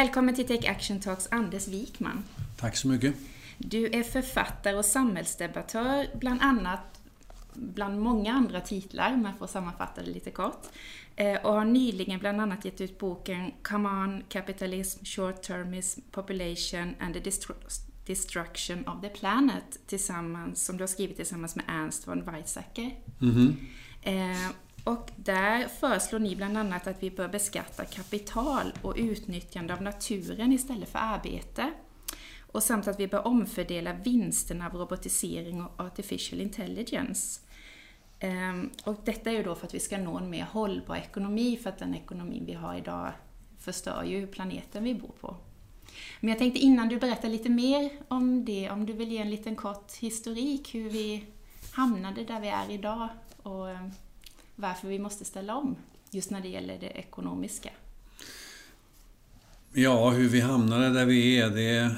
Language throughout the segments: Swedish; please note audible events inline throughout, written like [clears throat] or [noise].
Välkommen till Take Action Talks Anders Wikman. Tack så mycket. Du är författare och samhällsdebattör, bland annat bland många andra titlar, om jag får sammanfatta det lite kort. Eh, och har nyligen bland annat gett ut boken Come On, Capitalism, Short Termism, Population and the Destruction of the Planet tillsammans, som du har skrivit tillsammans med Ernst von Weizsäcker. Mm -hmm. Och där föreslår ni bland annat att vi bör beskatta kapital och utnyttjande av naturen istället för arbete. Och samt att vi bör omfördela vinsterna av robotisering och artificial intelligence. Ehm, och detta är ju då för att vi ska nå en mer hållbar ekonomi, för att den ekonomin vi har idag förstör ju planeten vi bor på. Men jag tänkte innan du berättar lite mer om det, om du vill ge en liten kort historik hur vi hamnade där vi är idag och ehm, varför vi måste ställa om just när det gäller det ekonomiska. Ja, hur vi hamnade där vi är, det,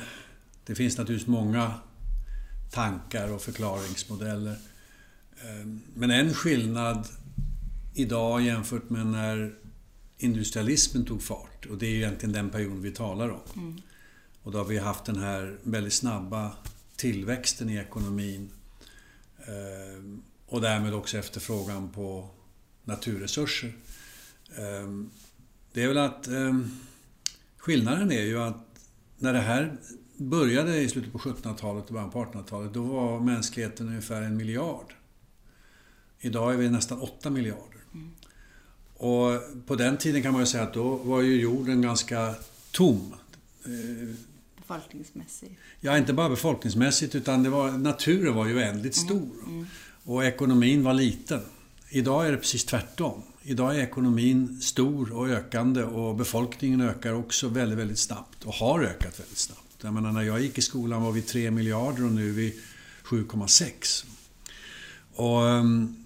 det finns naturligtvis många tankar och förklaringsmodeller. Ehm, men en skillnad idag jämfört med när industrialismen tog fart, och det är egentligen den perioden vi talar om. Mm. Och då har vi haft den här väldigt snabba tillväxten i ekonomin ehm, och därmed också efterfrågan på naturresurser. Ehm, det är väl att ehm, skillnaden är ju att när det här började i slutet på 1700-talet och början på 1800-talet, då var mänskligheten ungefär en miljard. Idag är vi nästan 8 miljarder. Mm. Och på den tiden kan man ju säga att då var ju jorden ganska tom. Befolkningsmässigt? Ja, inte bara befolkningsmässigt utan det var, naturen var ju oändligt mm. stor. Mm. Mm. Och ekonomin var liten. Idag är det precis tvärtom. Idag är ekonomin stor och ökande och befolkningen ökar också väldigt, väldigt snabbt och har ökat väldigt snabbt. Jag menar, när jag gick i skolan var vi 3 miljarder och nu är vi 7,6. Och ehm,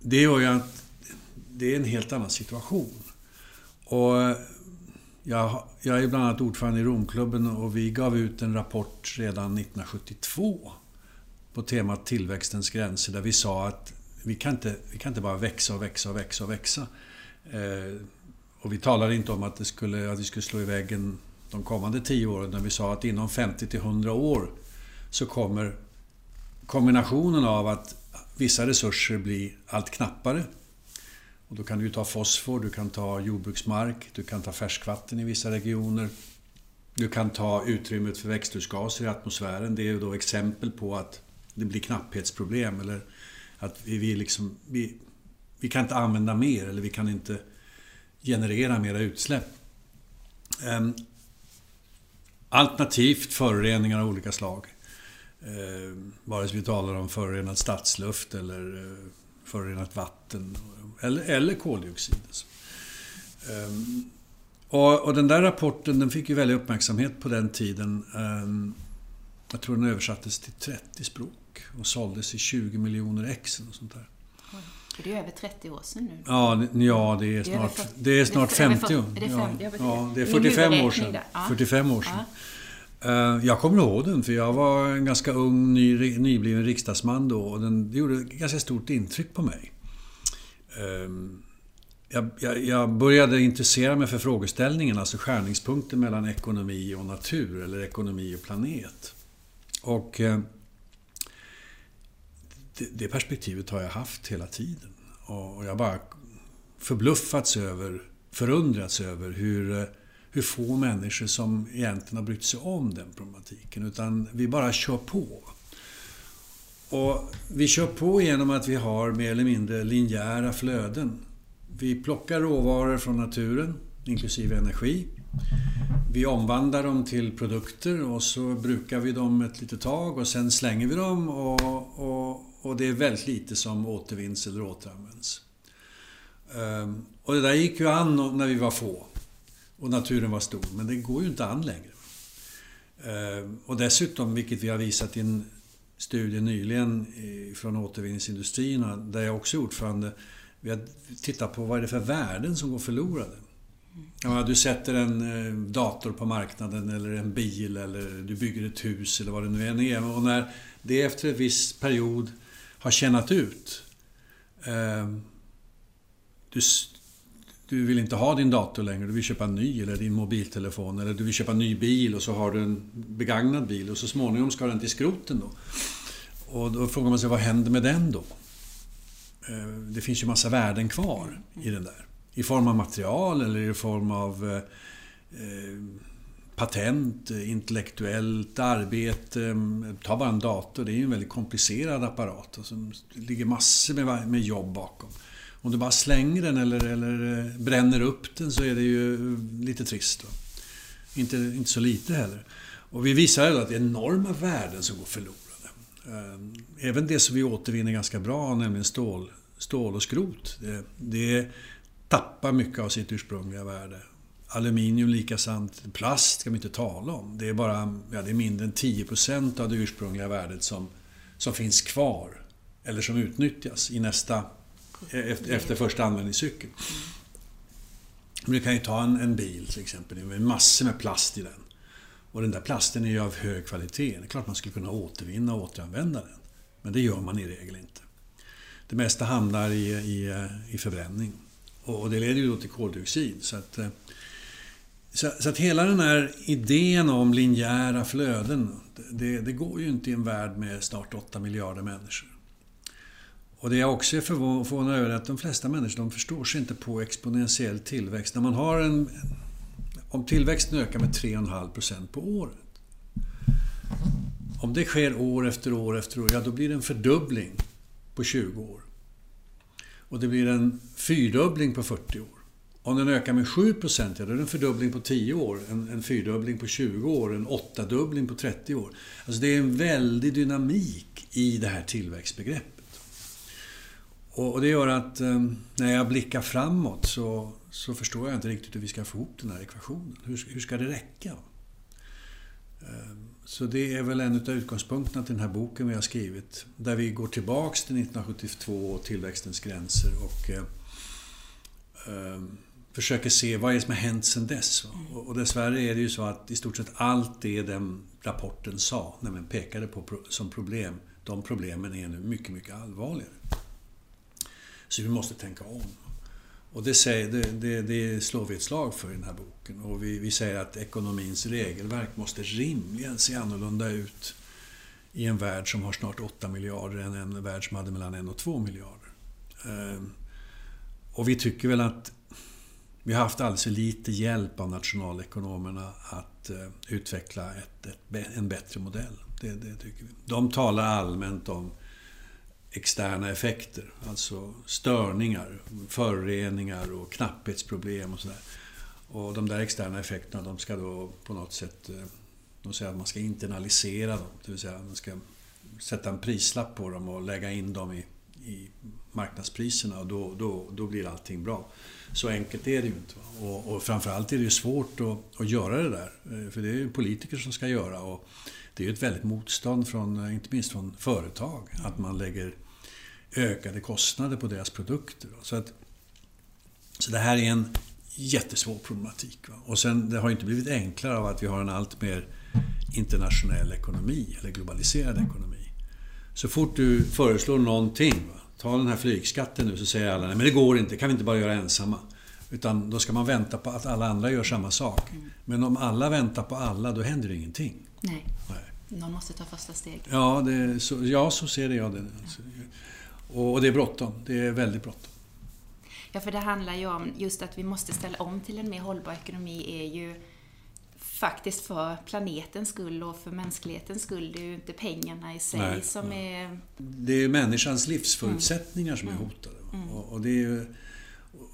det gör ju att det är en helt annan situation. Och jag, jag är bland annat ordförande i Romklubben och vi gav ut en rapport redan 1972 på temat tillväxtens gränser där vi sa att vi kan inte, vi kan inte bara växa och växa och växa och växa. Eh, och vi talade inte om att, det skulle, att vi skulle slå i väggen de kommande tio åren, utan vi sa att inom 50 till 100 år så kommer kombinationen av att vissa resurser blir allt knappare. Och då kan du ta fosfor, du kan ta jordbruksmark, du kan ta färskvatten i vissa regioner. Du kan ta utrymmet för växthusgaser i atmosfären. Det är då exempel på att det blir knapphetsproblem eller att vi, vi, liksom, vi, vi kan inte använda mer eller vi kan inte generera mera utsläpp. Ehm, alternativt föroreningar av olika slag. Ehm, vare sig vi talar om förorenad stadsluft eller eh, förorenat vatten eller, eller koldioxid. Ehm, och, och, den där rapporten den fick ju väldig uppmärksamhet på den tiden. Ehm, jag tror den översattes till 30 språk och såldes i 20 miljoner ex. Och sånt där. Det är över 30 år sedan nu. Ja, ja det är snart, det är snart 50. Är det, 50? Ja, det är 45 år sedan. 45 år sedan. Jag kommer ihåg den, för jag var en ganska ung, ny, nybliven riksdagsman då och den gjorde ett ganska stort intryck på mig. Ehm, jag, jag, jag, började intressera mig för frågeställningen, alltså skärningspunkten mellan ekonomi och natur, eller ekonomi och planet. Och eh, det, det, perspektivet har jag haft hela tiden. Och jag har bara förbluffats över, förundrats över hur, eh, hur få människor som egentligen har brytt sig om den problematiken. Utan vi bara kör på. Och vi kör på genom att vi har mer eller mindre linjära flöden. Vi plockar råvaror från naturen, inklusive energi. Vi omvandlar dem till produkter och så brukar vi dem ett litet tag och sen slänger vi dem och, och, och det är väldigt lite som återvinns eller återanvänds. Ehm, och det där gick ju an när vi var få. Och naturen var stor, men det går ju inte an längre. Ehm, och dessutom, vilket vi har visat i en studie nyligen från återvinningsindustrierna, där jag också är ordförande. Vi har tittat på vad är det för värden som går förlorade. Ja, du sätter en eh, dator på marknaden eller en bil eller du bygger ett hus eller vad det nu än är. Och när det efter en viss period har tjänat ut. Eh, du, du vill inte ha din dator längre, du vill köpa en ny eller din mobiltelefon eller du vill köpa en ny bil och så har du en begagnad bil och så småningom ska den till skroten då. Och då frågar man sig vad händer med den då? Eh, det finns ju massa värden kvar i den där. I form av material eller i form av eh, eh patent, eh, intellektuellt arbete. Mm, ta bara en dator, det är ju en väldigt komplicerad apparat. Alltså, det ligger massor med, med jobb bakom. Om du bara slänger den eller, eller eh, bränner upp den så är det ju mm, lite trist. Inte, inte så lite heller. Och vi visar ju att det är enorma värden som går förlorade. Även det som vi återvinner ganska bra, nämligen stål, stål och skrot. Det, det tappar mycket av sitt ursprungliga värde. Aluminium lika sant. Plast ska vi inte tala om. Det är bara ja, det är mindre än 10% av det ursprungliga värdet som, som finns kvar. Eller som utnyttjas i nästa, efter, efter första användningscykeln. Du kan ju ta en, en bil till exempel med massor med plast i den. Och den där plasten är ju av hög kvalitet. Det är klart man skulle kunna återvinna och återanvända den. Men det gör man i regel inte. Det mesta hamnar i, i, i förbränning. Och det leder ju då till koldioxid. Så att, eh, så, så, att hela den här idén om linjära flöden, det, det, går ju inte i en värld med snart 8 miljarder människor. Och det jag också är förvånad över är att de flesta människor de förstår sig inte på exponentiell tillväxt. När man har en... Om tillväxten ökar med 3,5% på året. Om det sker år efter år efter år, ja då blir det en fördubbling på 20 år. Och det blir en fyrdubbling på 40 år. Om den ökar med 7 ja, då är det en fördubbling på 10 år, en, en fyrdubbling på 20 år, en åttadubbling på 30 år. Alltså det är en väldig dynamik i det här tillväxtbegreppet. Och, och det gör att eh, när jag blickar framåt så, så förstår jag inte riktigt hur vi ska få ihop den här ekvationen. Hur, hur ska det räcka? Eh, så det är väl en av utgångspunkterna till den här boken vi har skrivit. Där vi går tillbaks till 1972 och tillväxtens gränser och eh, eh, försöker se vad är det som har hänt sedan dess. Och, och dessvärre är det ju så att i stort sett allt det den rapporten sa, nämligen pekade på som problem, de problemen är nu mycket, mycket allvarligare. Så vi måste tänka om. Och det, säger, det, det, det, slår vi ett slag för i den här boken. Och vi, vi säger att ekonomins regelverk måste rimligen se annorlunda ut i en värld som har snart 8 miljarder än en värld som hade mellan 1 och 2 miljarder. Ehm, och vi tycker väl att vi har haft alldeles för lite hjälp av nationalekonomerna att eh, utveckla ett, ett, en bättre modell. Det, det tycker vi. De talar allmänt om externa effekter, alltså störningar, föroreningar och knapphetsproblem och sådär. Och de där externa effekterna de ska då på något sätt, eh, de säger att man ska internalisera dem, det vill säga man ska sätta en prislapp på dem och lägga in dem i, i marknadspriserna och då, då, då blir allting bra. Så enkelt är det ju inte. Och, och framförallt är det ju svårt att, att göra det där, eh, för det är ju politiker som ska göra. Och det är ju ett väldigt motstånd, från, eh, inte minst från företag, att man lägger ökade kostnader på deras produkter. Så, att, så det här är en jättesvår problematik. Va? Och sen, det har inte blivit enklare av att vi har en allt mer internationell ekonomi, eller globaliserad ekonomi. Så fort du föreslår någonting, va? ta den här flygskatten nu, så säger alla nej men det går inte, kan vi inte bara göra ensamma. Utan då ska man vänta på att alla andra gör samma sak. Mm. Men om alla väntar på alla, då händer det ingenting. Nej. nej. Någon måste ta första steg. Ja, det, så, ja så ser jag det. Och det är bråttom. Det är väldigt bråttom. Ja, för det handlar ju om just att vi måste ställa om till en mer hållbar ekonomi är ju faktiskt för planetens skull och för mänsklighetens skull. Det är ju inte pengarna i sig nej, som nej. är... Det är människans livsförutsättningar mm. som är mm. hotade. Mm. Och, och, det är,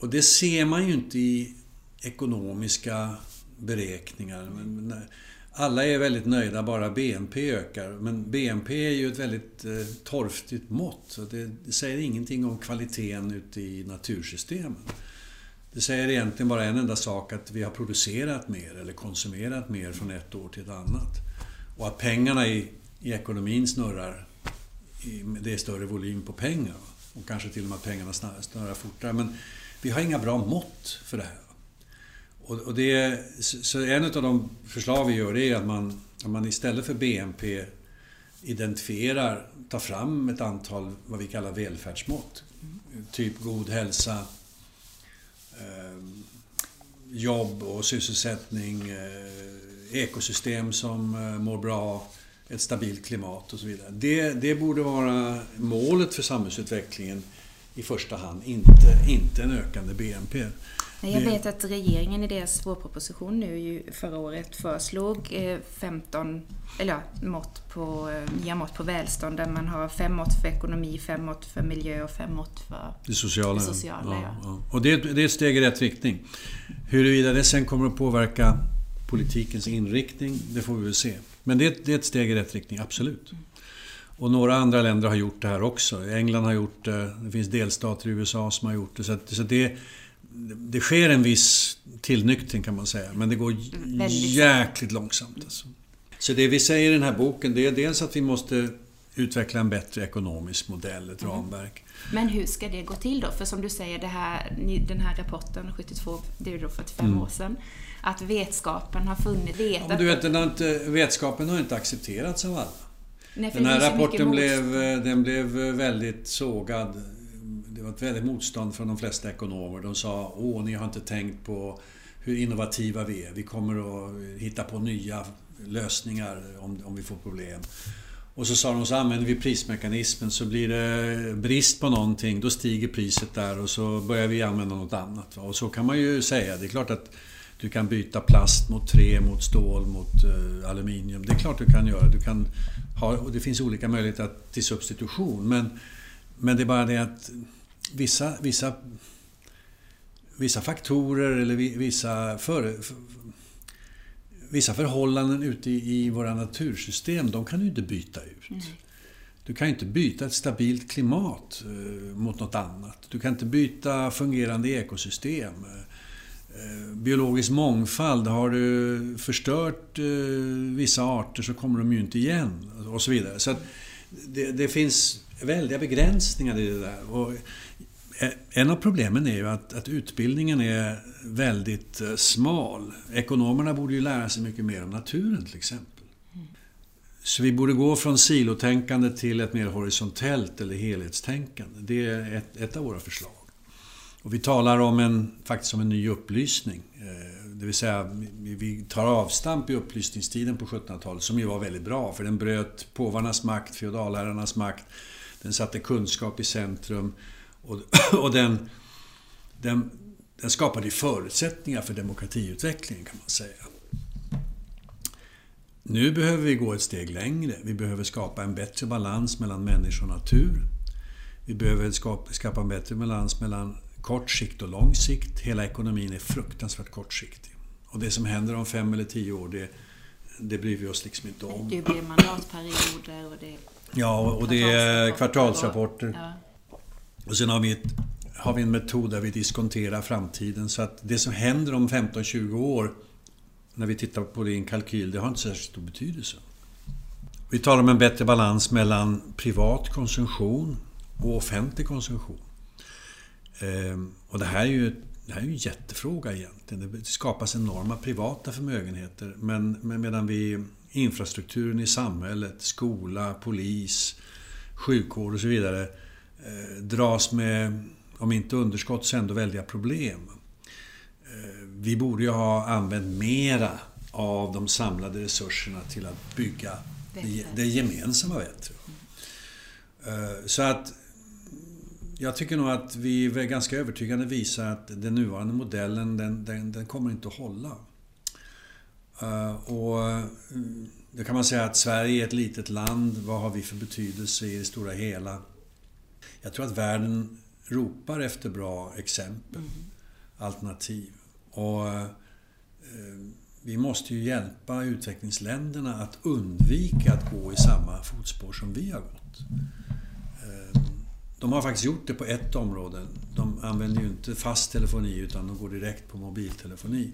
och det ser man ju inte i ekonomiska beräkningar. Men, alla är väldigt nöjda bara BNP ökar. Men BNP är ju ett väldigt eh, torftigt mått. Så det, säger ingenting om kvaliteten ute i natursystemen. Det säger egentligen bara en enda sak, att vi har producerat mer eller konsumerat mer från ett år till ett annat. Och att pengarna i, i ekonomin snurrar, det är större volym på pengar. Och kanske till och med att pengarna snurrar fortare. Men vi har inga bra mått för det här. Och, det, så en av de förslag vi gör är att man, att man istället för BNP identifierar, tar fram ett antal vad vi kallar välfärdsmått. Typ god hälsa, ehm, jobb och sysselsättning, eh, ekosystem som eh, mår bra, ett stabilt klimat och så vidare. Det, det borde vara målet för samhällsutvecklingen i första hand, inte, inte en ökande BNP. Jag vet att regeringen i deras vårproposition nu förra året föreslog 15 eh, eller ja, mått på, eh, nya mått på välstånd där man har fem mått för ekonomi, fem mått för miljö och fem mått för det sociala. Det sociala ja, ja. Och det, det är ett steg i rätt riktning. Huruvida det sen kommer att påverka politikens inriktning, det får vi väl se. Men det är, det är ett steg i rätt riktning, absolut. Och några andra länder har gjort det här också. England har gjort det, det finns delstater i USA som har gjort det. Så, att, så det, det sker en viss tillnyktring kan man säga, men det går jäkligt långsamt. Alltså. Så det vi säger i den här boken, det är dels att vi måste utveckla en bättre ekonomisk modell, ett mm. ramverk. Men hur ska det gå till då? För som du säger, det här, den här rapporten 72, det är då 45 mm. år sedan, att vetskapen har funnits. Vetat ja, du vet, den har inte, vetskapen har inte accepterats av alla. Nej, den här rapporten blev, den blev väldigt sågad det var ett väldigt motstånd från de flesta ekonomer. De sa åh, ni har inte tänkt på hur innovativa vi är. Vi kommer att hitta på nya lösningar om, om vi får problem. Och så sa de, så använder vi prismekanismen så blir det brist på någonting, då stiger priset där och så börjar vi använda något annat. Och så kan man ju säga. Det är klart att du kan byta plast mot trä, mot stål, mot uh, aluminium. Det är klart du kan göra. Du kan ha, och det finns olika möjligheter till substitution. Men, men det är bara det att vissa, vissa, vissa faktorer eller vissa, för, vissa förhållanden ute i, våra natursystem, de kan du inte byta ut. Mm. Du kan inte byta ett stabilt klimat eh, mot något annat. Du kan inte byta fungerande ekosystem. Eh, biologisk mångfald, har du förstört eh, vissa arter så kommer de ju inte igen och så vidare. Så det, det, finns väldiga begränsningar i det där. Och en av problemen är ju att, att, utbildningen är väldigt eh, smal. Ekonomerna borde ju lära sig mycket mer om naturen till exempel. Så vi borde gå från silotänkande till ett mer horisontellt eller helhetstänkande. Det är ett, ett av våra förslag. Och vi talar om en, faktiskt om en ny upplysning. Eh, det vill säga, vi tar avstamp i upplysningstiden på 1700-talet som ju var väldigt bra för den bröt påvarnas makt, feodalherrarnas makt. Den satte kunskap i centrum och, [clears throat] och den, den, den skapade förutsättningar för demokratiutvecklingen kan man säga. Nu behöver vi gå ett steg längre. Vi behöver skapa en bättre balans mellan människa och natur. Vi behöver skapa, skapa en bättre balans mellan kort sikt och lång sikt. Hela ekonomin är fruktansvärt kortsiktig. Och det som händer om fem eller tio år, det, det bryr vi oss liksom inte om. Det blir mandatperioder och det... Ja, och det är kvartalsrapporter. Ja. Och sen har vi, ett, har vi en metod där vi diskonterar framtiden. Så att det som händer om 15-20 år, när vi tittar på det i en kalkyl, det har inte särskilt stor betydelse. Vi talar om en bättre balans mellan privat konsumtion och offentlig konsumtion. Ehm, och det här är ju det här är ju en jättefråga egentligen. Det skapas enorma privata förmögenheter. Men, men medan vi infrastrukturen i samhället, skola, polis, sjukvård och så vidare Eh, dras med, om inte underskott, så ändå väldiga problem. Eh, vi borde ju ha använt mera av de samlade resurserna till att bygga det, det gemensamma bättre. Eh, så att jag tycker nog att vi ganska övertygande visar att den nuvarande modellen, den, den, den kommer inte att hålla. Och då kan man säga att Sverige är ett litet land. Vad har vi för betydelse i det stora hela? Jag tror att världen ropar efter bra exempel, mm. alternativ. Och eh, vi måste ju hjälpa utvecklingsländerna att undvika att gå i samma fotspår som vi har gått. De har faktiskt gjort det på ett område. De använder ju inte fast telefoni utan de går direkt på mobiltelefoni.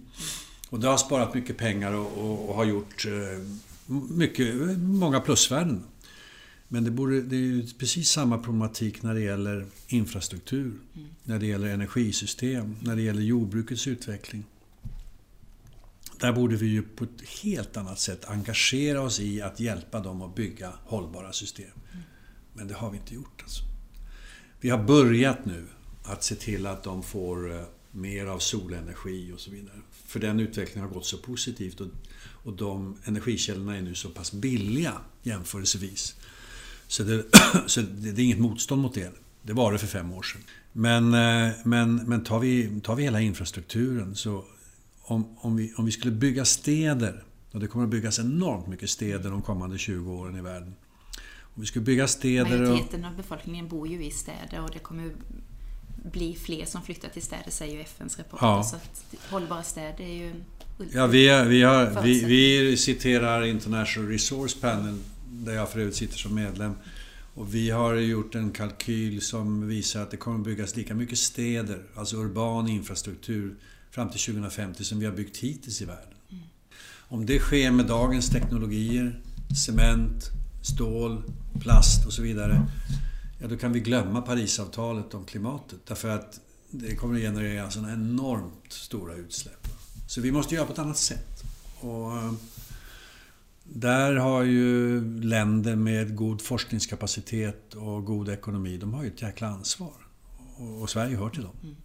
Och det har sparat mycket pengar och, och, och har gjort eh, mycket, många plusvärden. Men det, borde, det är ju precis samma problematik när det gäller infrastruktur, mm. när det gäller energisystem, när det gäller jordbrukets utveckling. Där borde vi ju på ett helt annat sätt engagera oss i att hjälpa dem att bygga hållbara system. Mm. Men det har vi inte gjort. Alltså. Vi har börjat nu att se till att de får eh, mer av solenergi och så vidare. För den utvecklingen har gått så positivt och, och de energikällorna är nu så pass billiga jämförelsevis. Så det, [clears throat] så det, det är inget motstånd mot det. Det var det för fem år sedan. Men, eh, men, men tar, vi, tar vi hela infrastrukturen så om, om, vi, om vi skulle bygga städer, och det kommer att byggas enormt mycket städer de kommande 20 åren i världen. Vi skulle bygga städer... Majoriteten av befolkningen bor ju i städer och det kommer bli fler som flyttar till städer, säger ju FNs rapport. Ja. Så att hållbara städer är ju Ja, vi, vi, har, vi, vi citerar International Resource Panel, där jag för övrigt sitter som medlem. Och vi har gjort en kalkyl som visar att det kommer byggas lika mycket städer, alltså urban infrastruktur, fram till 2050 som vi har byggt hittills i världen. Mm. Om det sker med dagens teknologier, cement, stål, plast och så vidare, ja då kan vi glömma Parisavtalet om klimatet. Därför att det kommer att generera sådana enormt stora utsläpp. Så vi måste göra på ett annat sätt. Och eh, där har ju länder med god forskningskapacitet och god ekonomi, de har ju ett jäkla ansvar. Och Sverige hör till dem. Mm.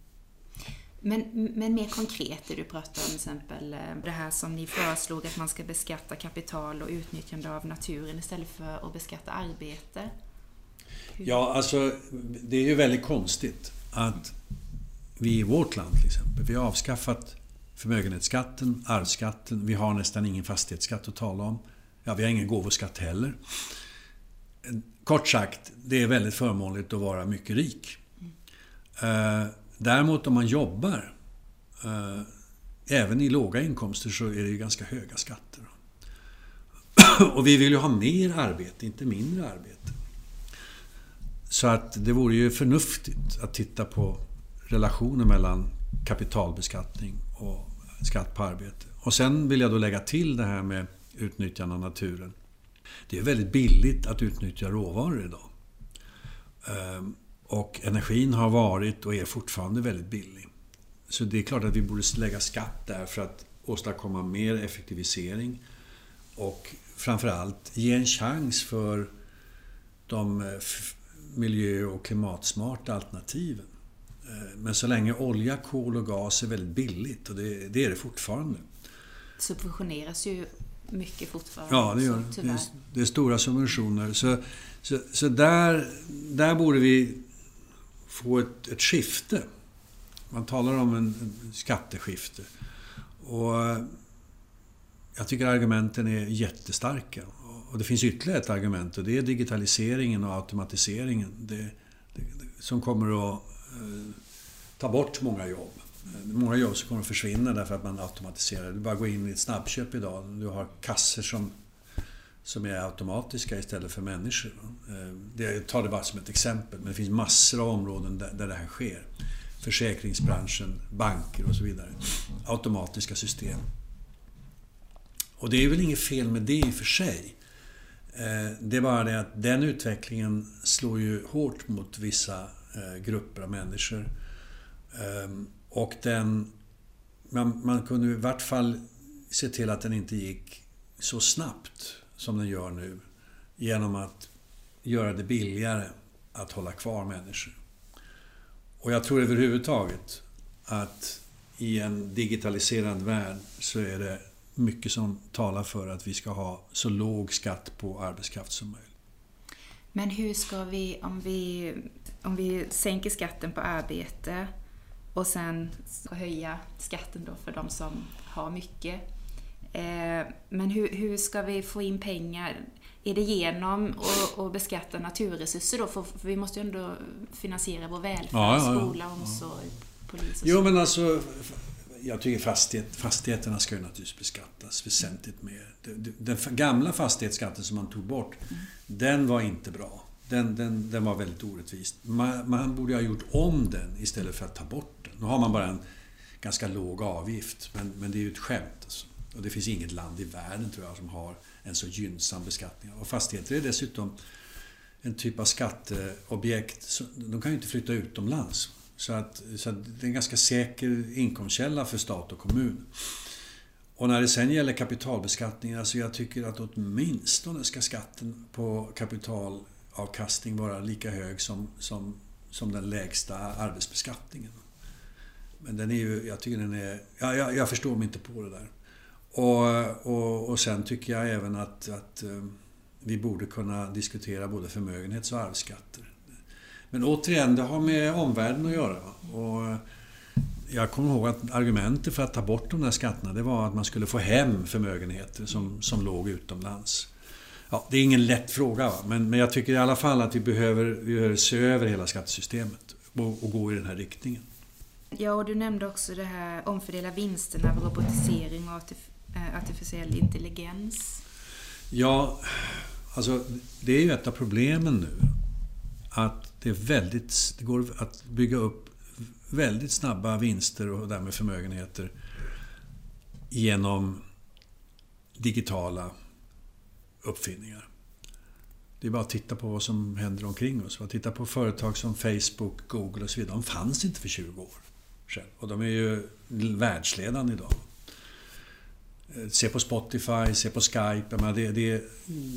Men, men mer konkret, det du pratar om till exempel eh, det här som ni föreslog att man ska beskatta kapital och utnyttjande av naturen istället för att beskatta arbete. Hur? Ja, alltså det är ju väldigt konstigt att vi i vårt land till exempel, vi har avskaffat förmögenhetsskatten, arvsskatten, vi har nästan ingen fastighetsskatt att tala om. Ja, vi har ingen gåvoskatt heller. Kort sagt, det är väldigt förmånligt att vara mycket rik. Mm. Däremot om man jobbar, eh, även i låga inkomster, så är det ju ganska höga skatter. [clears throat] Och vi vill ju ha mer arbete, inte mindre arbete. Så att det vore ju förnuftigt att titta på relationen mellan kapitalbeskattning och skatt på arbete. Och sen vill jag då lägga till det här med utnyttjande av naturen. Det är väldigt billigt att utnyttja råvaror idag. Ehm, och energin har varit och är fortfarande väldigt billig. Så det är klart att vi borde lägga skatt där för att åstadkomma mer effektivisering och framförallt ge en chans för de eh, miljö och klimatsmarta alternativen. Eh, men så länge olja, kol och gas är väldigt billigt, och det, det är det fortfarande. Subventioneras ju mycket fortfarande. Ja, det gör. Det är, det är stora subventioner. Så, så, så där, där borde vi få ett, ett skifte. Man talar om en, en skatteskifte. Och eh, jag tycker argumenten är jättestarka. Och det finns ytterligare ett argument och det är digitaliseringen och automatiseringen. Det, det, som kommer att eh, ta bort många jobb. Eh, många jobb som kommer att försvinna därför att man automatiserar. Du bara går in i ett snabbköp idag. Du har kasser som som är automatiska istället för människor. Jag eh, tar det bara som ett exempel, men det finns massor av områden där det här sker. Försäkringsbranschen, banker och så vidare. Automatiska system. Och det är väl inget fel med det i och för sig. Eh, det är bara det att den utvecklingen slår ju hårt mot vissa eh, grupper av människor. Ehm, och den... Man, man kunde i vart fall se till att den inte gick så snabbt som den gör nu genom att göra det billigare att hålla kvar människor. Och jag tror överhuvudtaget att i en digitaliserad värld så är det mycket som talar för att vi ska ha så låg skatt på arbetskraft som möjligt. Men hur ska vi, om vi, om vi sänker skatten på arbete och sen ska höja skatten då för de som har mycket men hur, hur ska vi få in pengar? Är det genom att beskatta naturresurser då? För vi måste ju ändå finansiera vår välfärd, ja, ja, ja. skola, omsorg, polis och Jo, så. men alltså jag tycker fastighet, fastigheterna ska ju naturligtvis beskattas väsentligt mer. Den gamla fastighetsskatten som man tog bort, mm. den var inte bra. Den, den, den var väldigt orättvis. Man, man, borde ha gjort om den istället för att ta bort den. Nu har man bara en ganska låg avgift, men, men det är ju ett skämt. Alltså. Och det finns inget land i världen tror jag som har en så gynnsam beskattning. Och fastigheter är dessutom en typ av skatteobjekt. De kan ju inte flytta utomlands. Så, att, så att det är en ganska säker inkomstkälla för stat och kommun. Och när det sen gäller kapitalbeskattningen, alltså jag tycker att åtminstone ska skatten på kapitalavkastning vara lika hög som, som, som den lägsta arbetsbeskattningen. Men den är ju, jag tycker den är... Ja, jag, jag förstår mig inte på det där. Och, och, och sen tycker jag även att, att eh, vi borde kunna diskutera både förmögenhets och arvsskatter. Men återigen, det har med omvärlden att göra. Och jag kommer ihåg att argumentet för att ta bort de där skatterna det var att man skulle få hem förmögenheter som, som låg utomlands. Ja, det är ingen lätt fråga, va? Men, men jag tycker i alla fall att vi behöver, vi behöver se över hela skattesystemet och, och gå i den här riktningen. Ja, och du nämnde också det här omfördela vinsterna av robotisering och artif Eh, artificiell intelligens. Ja, alltså det är ju ett av problemen nu. Att det, är väldigt, det går att bygga upp väldigt snabba vinster och därmed förmögenheter genom digitala uppfinningar. Det är bara att titta på vad som händer omkring oss. Titta på företag som Facebook, Google och så vidare. De fanns inte för 20 år sedan. Och de är ju världsledande idag. Eh, se på Spotify, se på Skype. det, det är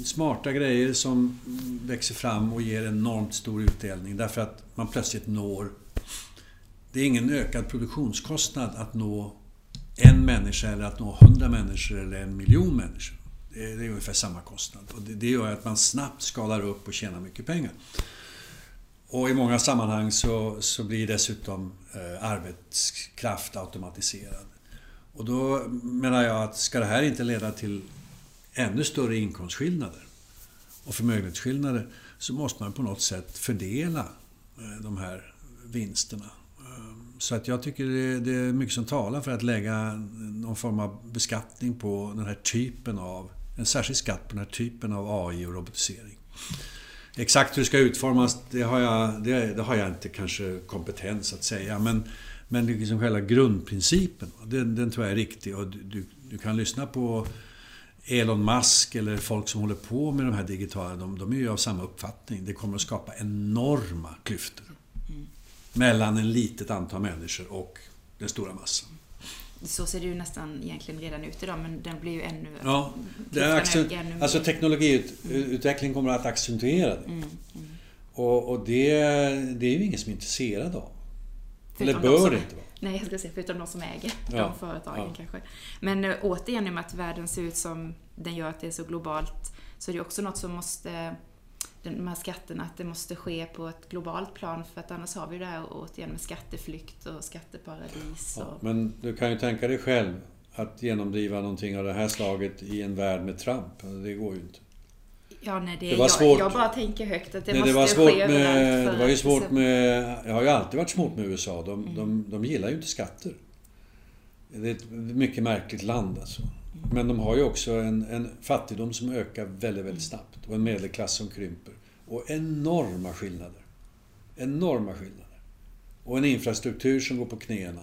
smarta grejer som växer fram och ger enormt stor utdelning därför att man plötsligt når... Det är ingen ökad produktionskostnad att nå en människa eller att nå hundra människor eller en miljon människor. Det är ungefär samma kostnad. Och det gör att man snabbt skalar upp och tjänar mycket pengar. Och i många sammanhang så, så blir dessutom eh, arbetskraft automatiserad. Och då menar jag att ska det här inte leda till ännu större inkomstskillnader och förmögenhetsskillnader så måste man på något sätt fördela eh, de här vinsterna. Ehm, så att jag tycker det är mycket som talar för att lägga någon form av beskattning på den här typen av en särskild skatt på den här typen av AI och robotisering. Exakt hur det ska utformas, det har jag, det, det har jag inte kanske kompetens att säga. Men, men liksom själva grundprincipen, den, den tror jag är riktig. Och du, du kan lyssna på Elon Musk eller folk som håller på med de här digitala, de, de är ju av samma uppfattning. Det kommer att skapa enorma klyftor. Mm. Mellan en litet antal människor och den stora massan så ser det ju nästan egentligen redan ut idag, men den blir ju ännu... Ja, det är accent, ännu alltså teknologiutveckling kommer att accentuera det. Mm, mm. Och, och det, det är ju ingen som är intresserad av. Eller bör det inte vara. Nej, jag skulle säga förutom de som äger ja, de företagen ja. kanske. Men äh, återigen, i och med att världen ser ut som den gör, att det är så globalt, så är det också något som måste de här skatterna, att det måste ske på ett globalt plan för att annars har vi det här återigen med skatteflykt och skatteparadis. Och... Ja, men du kan ju tänka dig själv att genomdriva någonting av det här slaget i en värld med Trump. Det går ju inte. Ja, nej, det, det var jag, svårt. jag bara tänker högt att det nej, måste det var svårt ske med, Det var ju svårt med... Det har ju alltid varit svårt med USA. De, mm. de, de gillar ju inte skatter. Det är ett mycket märkligt land alltså. Men de har ju också en, en fattigdom som ökar väldigt, väldigt snabbt och en medelklass som krymper. Och enorma skillnader. Enorma skillnader. Och en infrastruktur som går på knäna.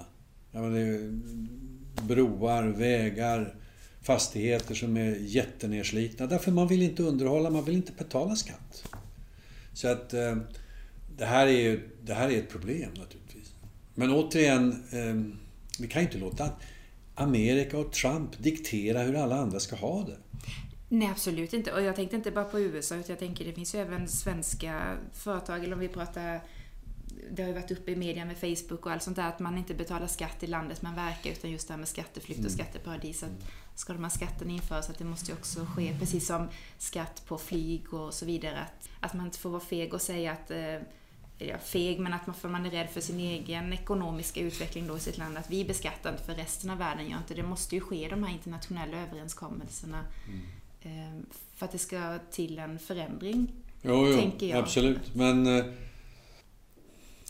Menar, broar, vägar, fastigheter som är jättenerslitna. Därför man vill inte underhålla, man vill inte betala skatt. Så att eh, det, här är, det här är ett problem naturligtvis. Men återigen, eh, vi kan ju inte låta Amerika och Trump diktera hur alla andra ska ha det. Nej, absolut inte. Och jag tänkte inte bara på USA, utan jag tänker det finns ju även svenska företag, eller om vi pratar det har ju varit uppe i media med Facebook och allt sånt där, att man inte betalar skatt i landet man verkar, utan just det här med skatteflykt och mm. skatteparadis. Att ska de här skatterna införas, att det måste ju också ske, precis som skatt på flyg och så vidare, att, att man inte får vara feg och säga att eh, ja, feg, men att man, för man är rädd för sin egen ekonomiska utveckling då i sitt land, att vi beskattar inte för resten av världen gör inte det. måste ju ske de här internationella överenskommelserna mm. eh, för att det ska till en förändring. Jo, jo tänker jag. absolut. Men, eh,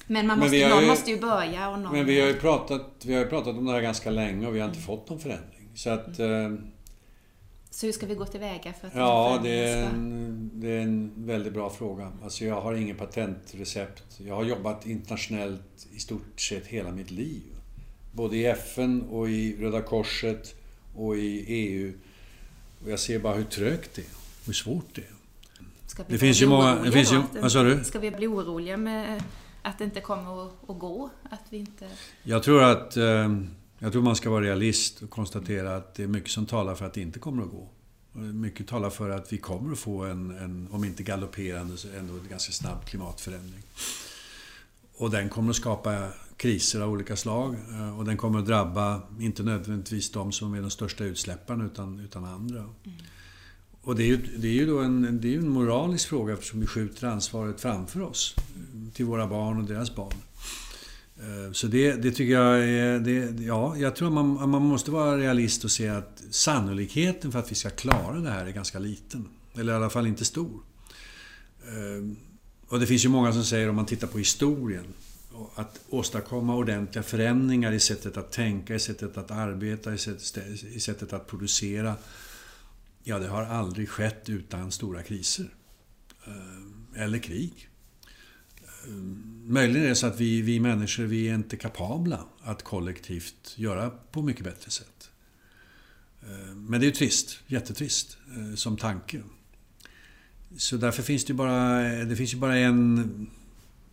men man måste, men någon ju, måste ju börja och någon... Men vi har ju pratat, vi har pratat om det här ganska länge och vi har inte mm. fått någon förändring. Så att... Mm. Eh, så hur ska vi gå tillväga för att Ja, det är, en, det är en väldigt bra fråga. Alltså jag har ingen patentrecept. Jag har jobbat internationellt i stort sett hela mitt liv. Både i FN och i Röda Korset och i EU. Och jag ser bara hur trögt det är. Hur svårt det är. Ska vi det finns ju många... Det finns ju, vad sa du? Ska vi bli oroliga med att det inte kommer att, gå? Att vi inte... Jag tror att... Eh, jag tror man ska vara realist och konstatera att det är mycket som talar för att det inte kommer att gå. Mycket talar för att vi kommer att få en, en om inte galopperande, så ändå en ganska snabb klimatförändring. Och den kommer att skapa kriser av olika slag. Eh, och den kommer att drabba, inte nödvändigtvis de som är de största utsläpparna, utan, utan andra. Mm. Och det är ju, det är ju då en, det är en moralisk fråga eftersom vi skjuter ansvaret framför oss. Mm, till våra barn och deras barn. Eh, så det, det tycker jag är... Det, ja, jag tror man, man måste vara realist och se att sannolikheten för att vi ska klara det här är ganska liten. Eller i alla fall inte stor. Eh, och det finns ju många som säger, om man tittar på historien, att åstadkomma ordentliga förändringar i sättet att tänka, i sättet att arbeta, i sättet, i sättet att producera. Ja, det har aldrig skett utan stora kriser. Eh, eller krig. Eh, möjligen är det så att vi, vi människor vi är inte kapabla att kollektivt göra på mycket bättre sätt. Eh, men det är ju trist, jättetrist, som tanke. Så därför finns det bara, det finns ju bara en...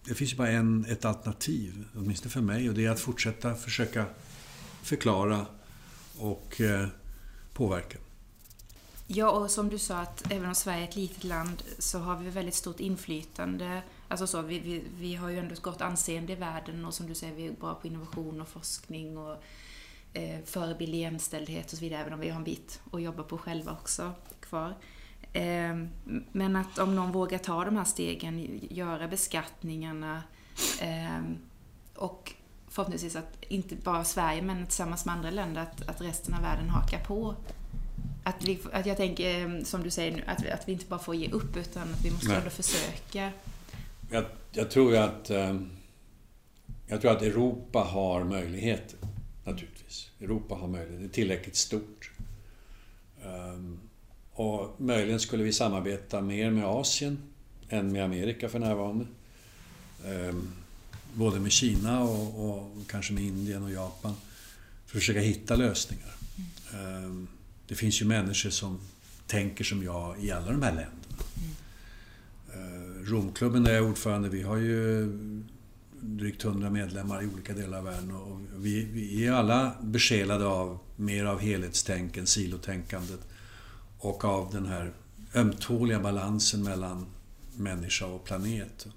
Det finns ju bara en, ett alternativ, åtminstone för mig, och det är att fortsätta försöka förklara och påverka. Ja, och som du sa att även om Sverige är ett litet land så har vi väldigt stort inflytande Alltså så, vi, vi, vi har ju ändå ett gott anseende i världen och som du säger, vi är bra på innovation och forskning och eh, förebild i jämställdhet och så vidare, även om vi har en bit att jobba på själva också kvar. Eh, men att om någon vågar ta de här stegen, göra beskattningarna eh, och förhoppningsvis att inte bara Sverige men tillsammans med andra länder, att, att resten av världen hakar på. Att, vi, att jag tänker, eh, som du säger nu, att vi, att vi inte bara får ge upp utan att vi måste Nej. ändå försöka jag, jag tror att... Eh, jag tror att Europa har möjligheter, naturligtvis. Europa har möjligheter. Det är tillräckligt stort. Um, och möjligen skulle vi samarbeta mer med Asien än med Amerika för närvarande. Både med Kina och, och, kanske med Indien och Japan. För att försöka hitta lösningar. Um, det finns ju människor som tänker som jag i alla de här länderna. Eh, Romklubben där jag är ordförande, vi har ju drygt 100 medlemmar i olika delar av världen och vi, vi är alla besjälade av mer av helhetstänken, silotänkandet och av den här ömtåliga balansen mellan människa och planet.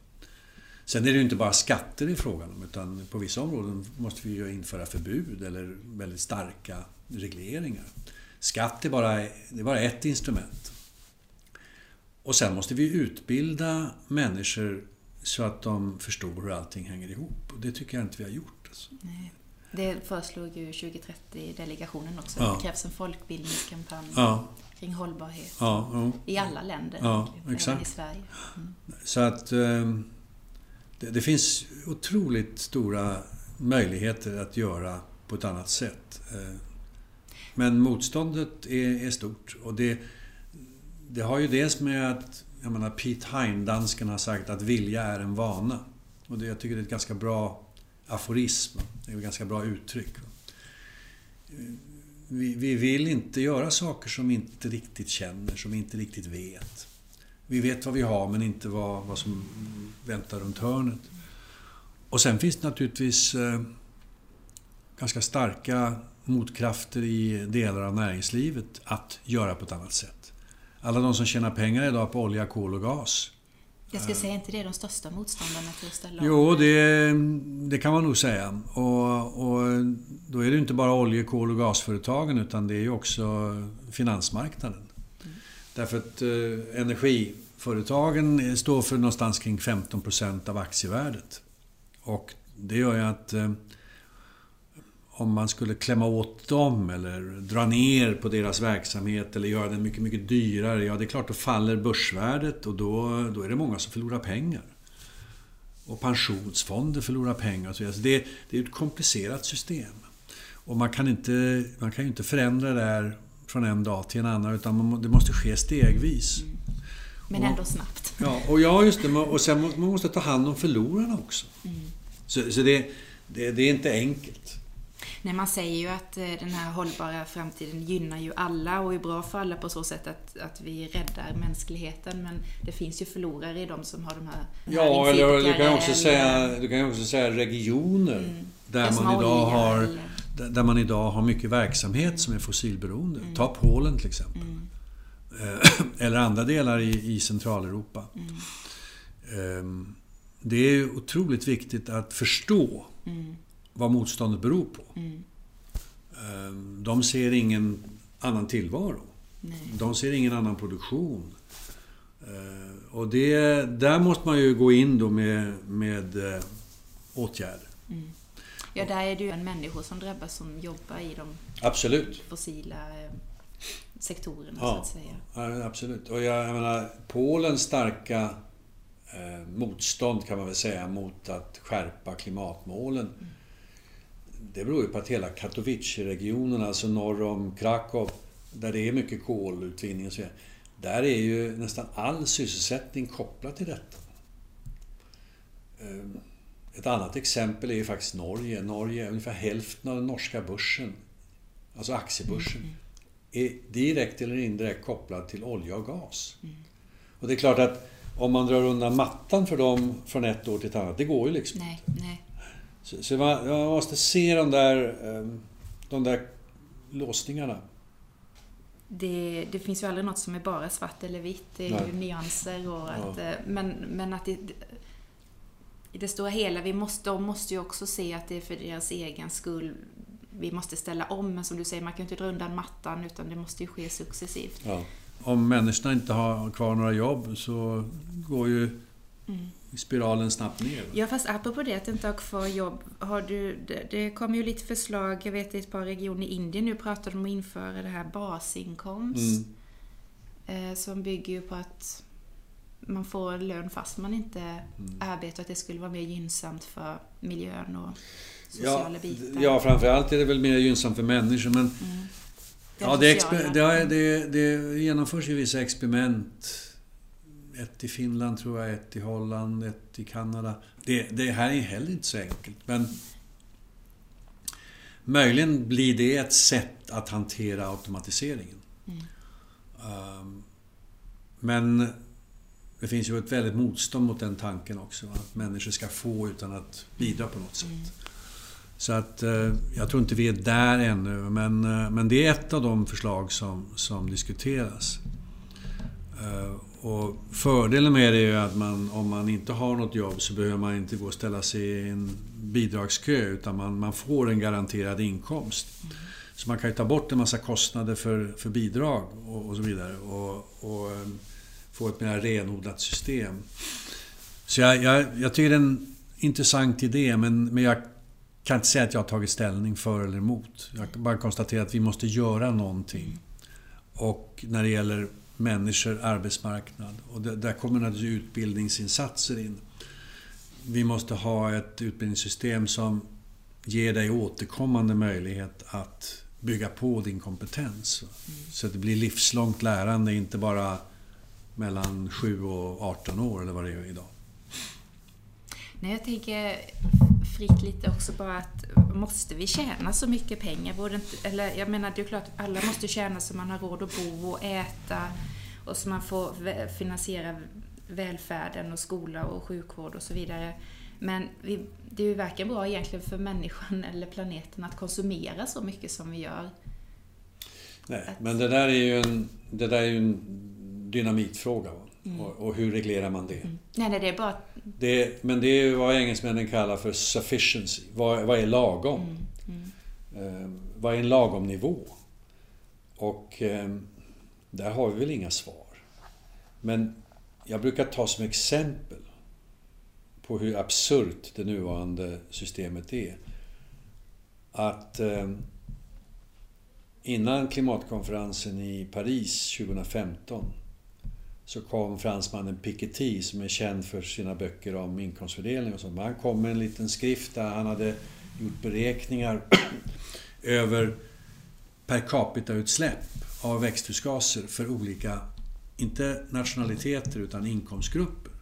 Sen är det ju inte bara skatter det är frågan om, utan på vissa områden måste vi ju införa förbud eller väldigt starka regleringar. Skatt är bara, det är bara ett instrument. Och sen måste vi utbilda människor så att de förstår hur allting hänger ihop. Och det tycker jag inte vi har gjort. Alltså. Nej. Det föreslog ju 2030-delegationen också. Ja. Det krävs en folkbildningskampanj ja. kring hållbarhet. Ja. I alla länder, ja, exakt. i Sverige. Mm. Så att eh, det, det, finns otroligt stora möjligheter att göra på ett annat sätt. Men motståndet är, är stort. Och det det har ju dels med att, jag menar Pete Hein, dansken, har sagt att vilja är en vana. Och det, jag tycker det är ett ganska bra aforism. Det är ett ganska bra uttryck. Vi, vi vill inte göra saker som vi inte riktigt känner, som vi inte riktigt vet. Vi vet vad vi har men inte vad, vad som väntar runt hörnet. Och sen finns det naturligtvis eh, ganska starka motkrafter i delar av näringslivet att göra på ett annat sätt alla de som tjänar pengar idag på olja, kol och gas. Jag ska säga, inte det de största motståndarna till att ställa Jo, det, det kan man nog säga. Och, och då är det inte bara olje-, kol och gasföretagen utan det är ju också finansmarknaden. Mm. Därför att eh, energiföretagen står för någonstans kring 15% av aktievärdet. Och det gör ju att eh, om man skulle klämma åt dem eller dra ner på deras verksamhet eller göra den mycket, mycket dyrare, ja det är klart då faller börsvärdet och då, då är det många som förlorar pengar. Och pensionsfonder förlorar pengar och så vidare. Så det, det är ett komplicerat system. Och man kan, inte, man kan ju inte förändra det här från en dag till en annan utan man, det måste ske stegvis. Mm. Men ändå snabbt. Ja, och ja, just det. Och sen man måste ta hand om förlorarna också. Mm. Så, så det, det, det är inte enkelt. Nej, man säger ju att eh, den här hållbara framtiden gynnar ju alla och är bra för alla på så sätt att, att vi räddar mänskligheten. Men det finns ju förlorare i de som har de här... Ja, eller du kan också säga, du kan också säga regioner mm. där, man idag har, eller... där man idag har mycket verksamhet mm. som är fossilberoende. Mm. Ta Polen till exempel. Mm. Eh, [clears throat] eller andra delar i, i Centraleuropa. Um, det är otroligt viktigt att förstå Mm. Vad motståndet beror på. Mm. Ehm, De ser ingen annan tillvaro. Nej. De ser ingen annan produktion. Ehm, Och det, där måste man ju gå in då med, med eh, åtgärder. Mm. Ja, där är det ju en människor som drabbas som jobbar i de Absolut. fossila eh, sektorerna Ja. så att säga. Ja, absolut. Och jag, jag menar, Polens starka eh, motstånd kan man väl säga mot att skärpa klimatmålen. Det beror ju på att hela Katowice-regionen, alltså norr om Krakow, där det är mycket kolutvinning och så vidare. Där är ju nästan all sysselsättning kopplad till detta. Eh, Ett annat exempel är ju faktiskt Norge. Norge, ungefär hälften av den norska börsen, alltså aktiebörsen, är direkt eller indirekt kopplad till olja och gas. Och det är klart att om man drar undan mattan för dem från ett år till ett annat, det går ju liksom. Nej, nej. Så, så man, man måste se de där, eh, de där låsningarna. Det, det finns ju aldrig något som är bara svart eller vitt. Det är Nej. ju nyanser och Ja. att... eh, Men, men att det, i det stora hela, vi måste, de måste ju också se att det är för deras egen skull vi måste ställa om. Men som du säger, man kan ju inte dra undan mattan utan det måste ju ske successivt. Ja. Om människorna inte har kvar några jobb så går ju spiralen snabbt ner. Ja, fast apropå det att inte ha kvar jobb. Har du, det, det kommer ju lite förslag, jag vet i ett par regioner i Indien nu pratar de om att införa det här basinkomst. Mm. Eh, som bygger ju på att man får lön fast man inte Mm. arbetar. Att det skulle vara mer gynnsamt för miljön och sociala Ja, bitar. ja, framförallt är det väl mer gynnsamt för människor men Mm. Ja, det, det, det, det genomförs ju vissa experiment. Ett i Finland tror jag, ett i Holland, ett i Kanada. Det, det här är heller inte så enkelt. Men möjligen blir det ett sätt att hantera automatiseringen. Mm. Um, men det finns ju ett väldigt motstånd mot den tanken också. Att människor ska få utan att bidra på något sätt. Mm. Så att eh, jag tror inte vi är där ännu, men, eh, men det är ett av de förslag som, som diskuteras. Och fördelen med det är ju att man, om man inte har något jobb så behöver man inte gå och ställa sig i en bidragskö utan man, man får en garanterad inkomst. Så man kan ju ta bort en massa kostnader för, för bidrag och, och så vidare och, och eh, få ett mer renodlat system. Så jag, jag, jag tycker det är en intressant idé men, men jag kan inte säga att jag har tagit ställning för eller emot. Jag kan bara konstatera att vi måste göra någonting. Och när det gäller människor, arbetsmarknad. Och där, kommer naturligtvis utbildningsinsatser in. Vi måste ha ett utbildningssystem som ger dig återkommande möjlighet att bygga på din kompetens. Så att det blir livslångt lärande, inte bara mellan 7 och 18 år eller vad det är idag. Nej, jag tänker fritt lite också bara att måste vi tjäna så mycket pengar? Borde inte, eller jag menar, det är klart att alla måste tjäna så man har råd att bo och äta och så man får finansiera välfärden och skola och sjukvård och så vidare. Men vi, det är ju varken bra egentligen för människan [laughs] eller planeten att konsumera så mycket som vi gör. Nej, men det där är ju en, det där är ju en dynamitfråga. va? Och, och hur reglerar man det? Nej, nej, det är bara det? Men det är vad engelsmännen kallar för sufficiency. Vad, vad är lagom? Eh, vad är en lagom nivå? Och eh, där har vi väl inga svar. Men jag brukar ta som exempel på hur absurt det nuvarande systemet är. Att eh, innan klimatkonferensen i Paris 2015 så kom fransmannen Piketty som är känd för sina böcker om inkomstfördelning och sånt. Han kom med en liten skrift där han hade gjort beräkningar [clears throat] över per capita-utsläpp av växthusgaser för olika, inte nationaliteter utan inkomstgrupper.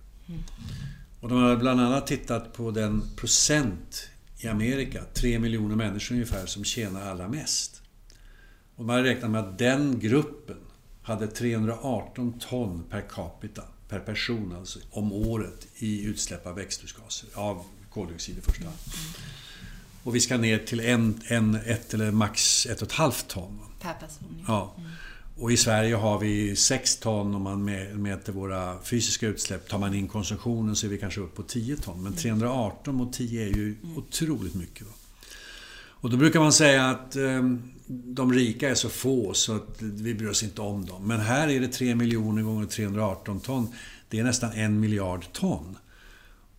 Och de hade bland annat tittat på den procent i Amerika, tre miljoner människor ungefär, som tjänar allra mest. Och man hade räknat med att den gruppen hade 318 ton per capita, per person alltså, om året i utsläpp av växthusgaser, av koldioxid i första hand. Och vi ska ner till en, en, ett eller max ett och ett halvt ton. va? per person. Ja. Och i Sverige har vi 6 ton om man mäter våra fysiska utsläpp. Tar man in konsumtionen så är vi kanske upp på 10 ton. Men 318 mot 10 är ju otroligt mycket. Och då brukar man säga att ehm, de rika är så få så att vi bryr oss inte om dem. Men här är det 3 miljoner gånger 318 ton. Det är nästan en miljard ton.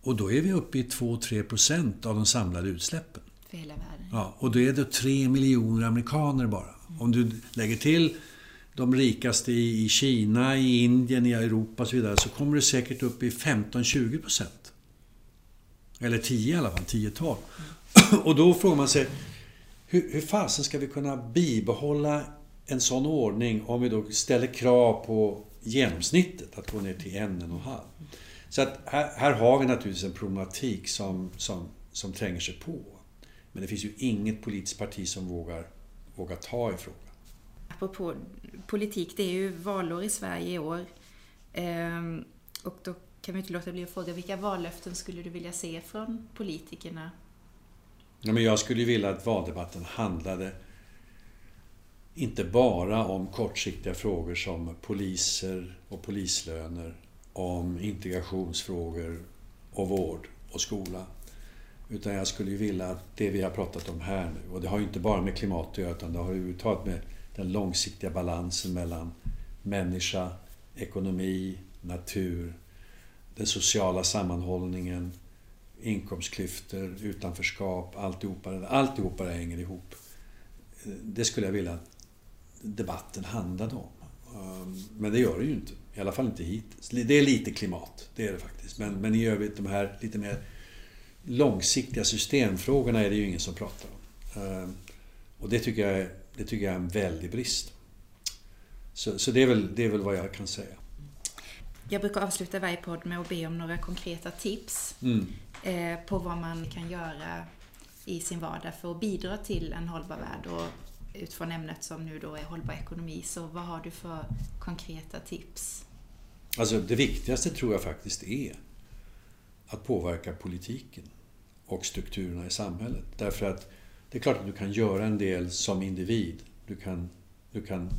Och då är vi uppe i 2-3 procent av de samlade utsläppen. För hela världen. Ja, och då är det 3 miljoner amerikaner bara. Om du lägger till de rikaste i Kina, i Indien, i Europa och så vidare så kommer du säkert upp i 15-20 procent. Eller 10 i alla fall, 10-12. Mm. [clears throat] Och då frågar man sig, hur, hur fasen ska vi kunna bibehålla en sån ordning om vi då ställer krav på genomsnittet att gå ner till en, en och en halv? Så att här, här har vi naturligtvis en problematik som, som, som tränger sig på. Men det finns ju inget politiskt parti som vågar, vågar ta i frågan. Apropå politik, det är ju valår i Sverige i år. Ehm, och då kan vi inte låta bli att fråga, vilka vallöften skulle du vilja se från politikerna? Ja, men jag skulle vilja att valdebatten handlade inte bara om kortsiktiga frågor som poliser och polislöner, om integrationsfrågor och vård och skola. Utan jag skulle vilja att det vi har pratat om här nu, och det har ju inte bara med klimat att göra, utan det har överhuvudtaget med den långsiktiga balansen mellan människa, ekonomi, natur, den sociala sammanhållningen, inkomstklyftor, utanförskap, alltihopa, alltihopa det hänger ihop. Det skulle jag vilja att debatten handlade om. Ehm, men det gör det ju inte. I alla fall inte hittills. Det är lite klimat, det är det faktiskt. Men, men i övrigt de här lite mer långsiktiga systemfrågorna är det ju ingen som pratar om. Ehm, och det tycker jag det tycker jag är en väldig brist. Så, så det, är väl, det är väl vad jag kan säga. Jag brukar avsluta varje podd med att be om några konkreta tips mm. Eh, på vad man kan göra i sin vardag för att bidra till en hållbar värld. Och utifrån ämnet som nu då är hållbar ekonomi, så vad har du för konkreta tips? Alltså det viktigaste tror jag faktiskt är att påverka politiken och strukturerna i samhället. Därför att det är klart att du kan göra en del som individ. Du kan, du kan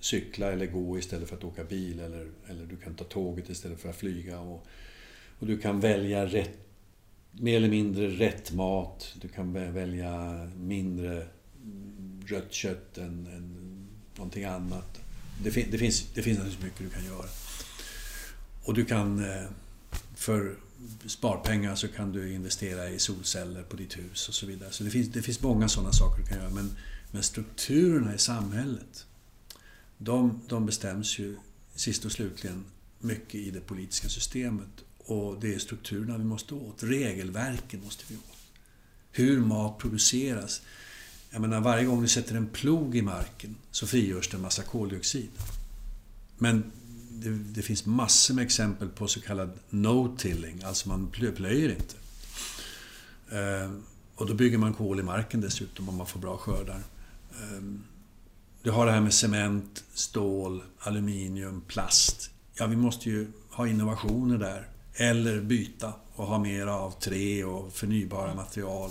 cykla eller gå istället för att åka bil eller, eller du kan ta tåget istället för att flyga. Och, och du kan välja rätt, mer eller mindre rätt mat. Du kan välja mindre rött kött än, än någonting annat. Det, fin, det, finns, det finns naturligtvis mycket du kan göra. Och du kan eh, för sparpengar så kan du investera i solceller på ditt hus och så vidare. Så det finns, det finns många sådana saker du kan göra. Men, men strukturerna i samhället, de, de bestäms ju sist och slutligen mycket i det politiska systemet. Och det är strukturerna vi måste åt. Regelverken måste vi åt. Hur mat produceras. Jag menar, varje gång vi sätter en plog i marken så frigörs det en massa koldioxid. Men det, det finns massor med exempel på så kallad no-tilling, alltså man plöjer inte. Ehm, och då bygger man kol i marken dessutom om man får bra skördar. Ehm, du har det här med cement, stål, aluminium, plast. Ja, vi måste ju ha innovationer där. Eller byta och ha mer av trä och förnybara material.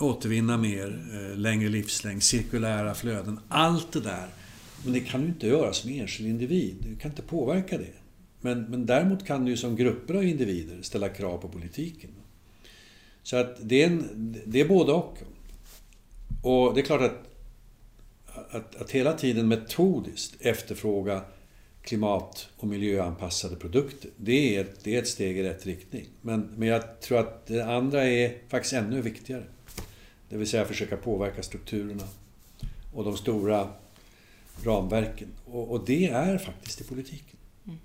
Återvinna mer, eh, längre livslängd, cirkulära flöden. Allt det där men det kan du inte göra som enskild individ. Du kan inte påverka det. Men, men däremot kan du som grupper av individer ställa krav på politiken. Så att det är, en, det är både och. Och det är klart att, att, att hela tiden metodiskt efterfråga klimat och miljöanpassade produkter, det är, ett, det är ett steg i rätt riktning. Men, men jag tror att det andra är faktiskt ännu viktigare. Det vill säga försöka påverka strukturerna och de stora ramverken. Och, och, det är faktiskt i politiken. Mm.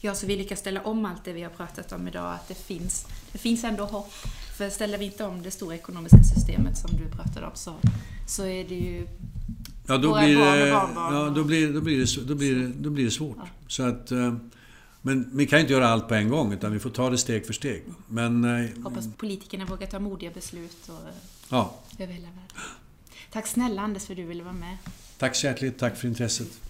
Ja, så vi lyckas ställa om allt det vi har pratat om idag, att det finns, det finns ändå hopp. För ställer vi inte om det stora ekonomiska systemet som du pratade om så, så är det ju Ja, då blir, det, ja, då, blir, då, blir det, då, blir det, då blir det svårt. Ja. Så att, eh, men vi kan inte göra allt på en gång, utan vi får ta det steg för steg. Men, eh, Hoppas politikerna vågar ta modiga beslut och, ja. över hela världen. Tack snälla Anders för att du ville vara med. Tack så hjärtligt. Tack för intresset.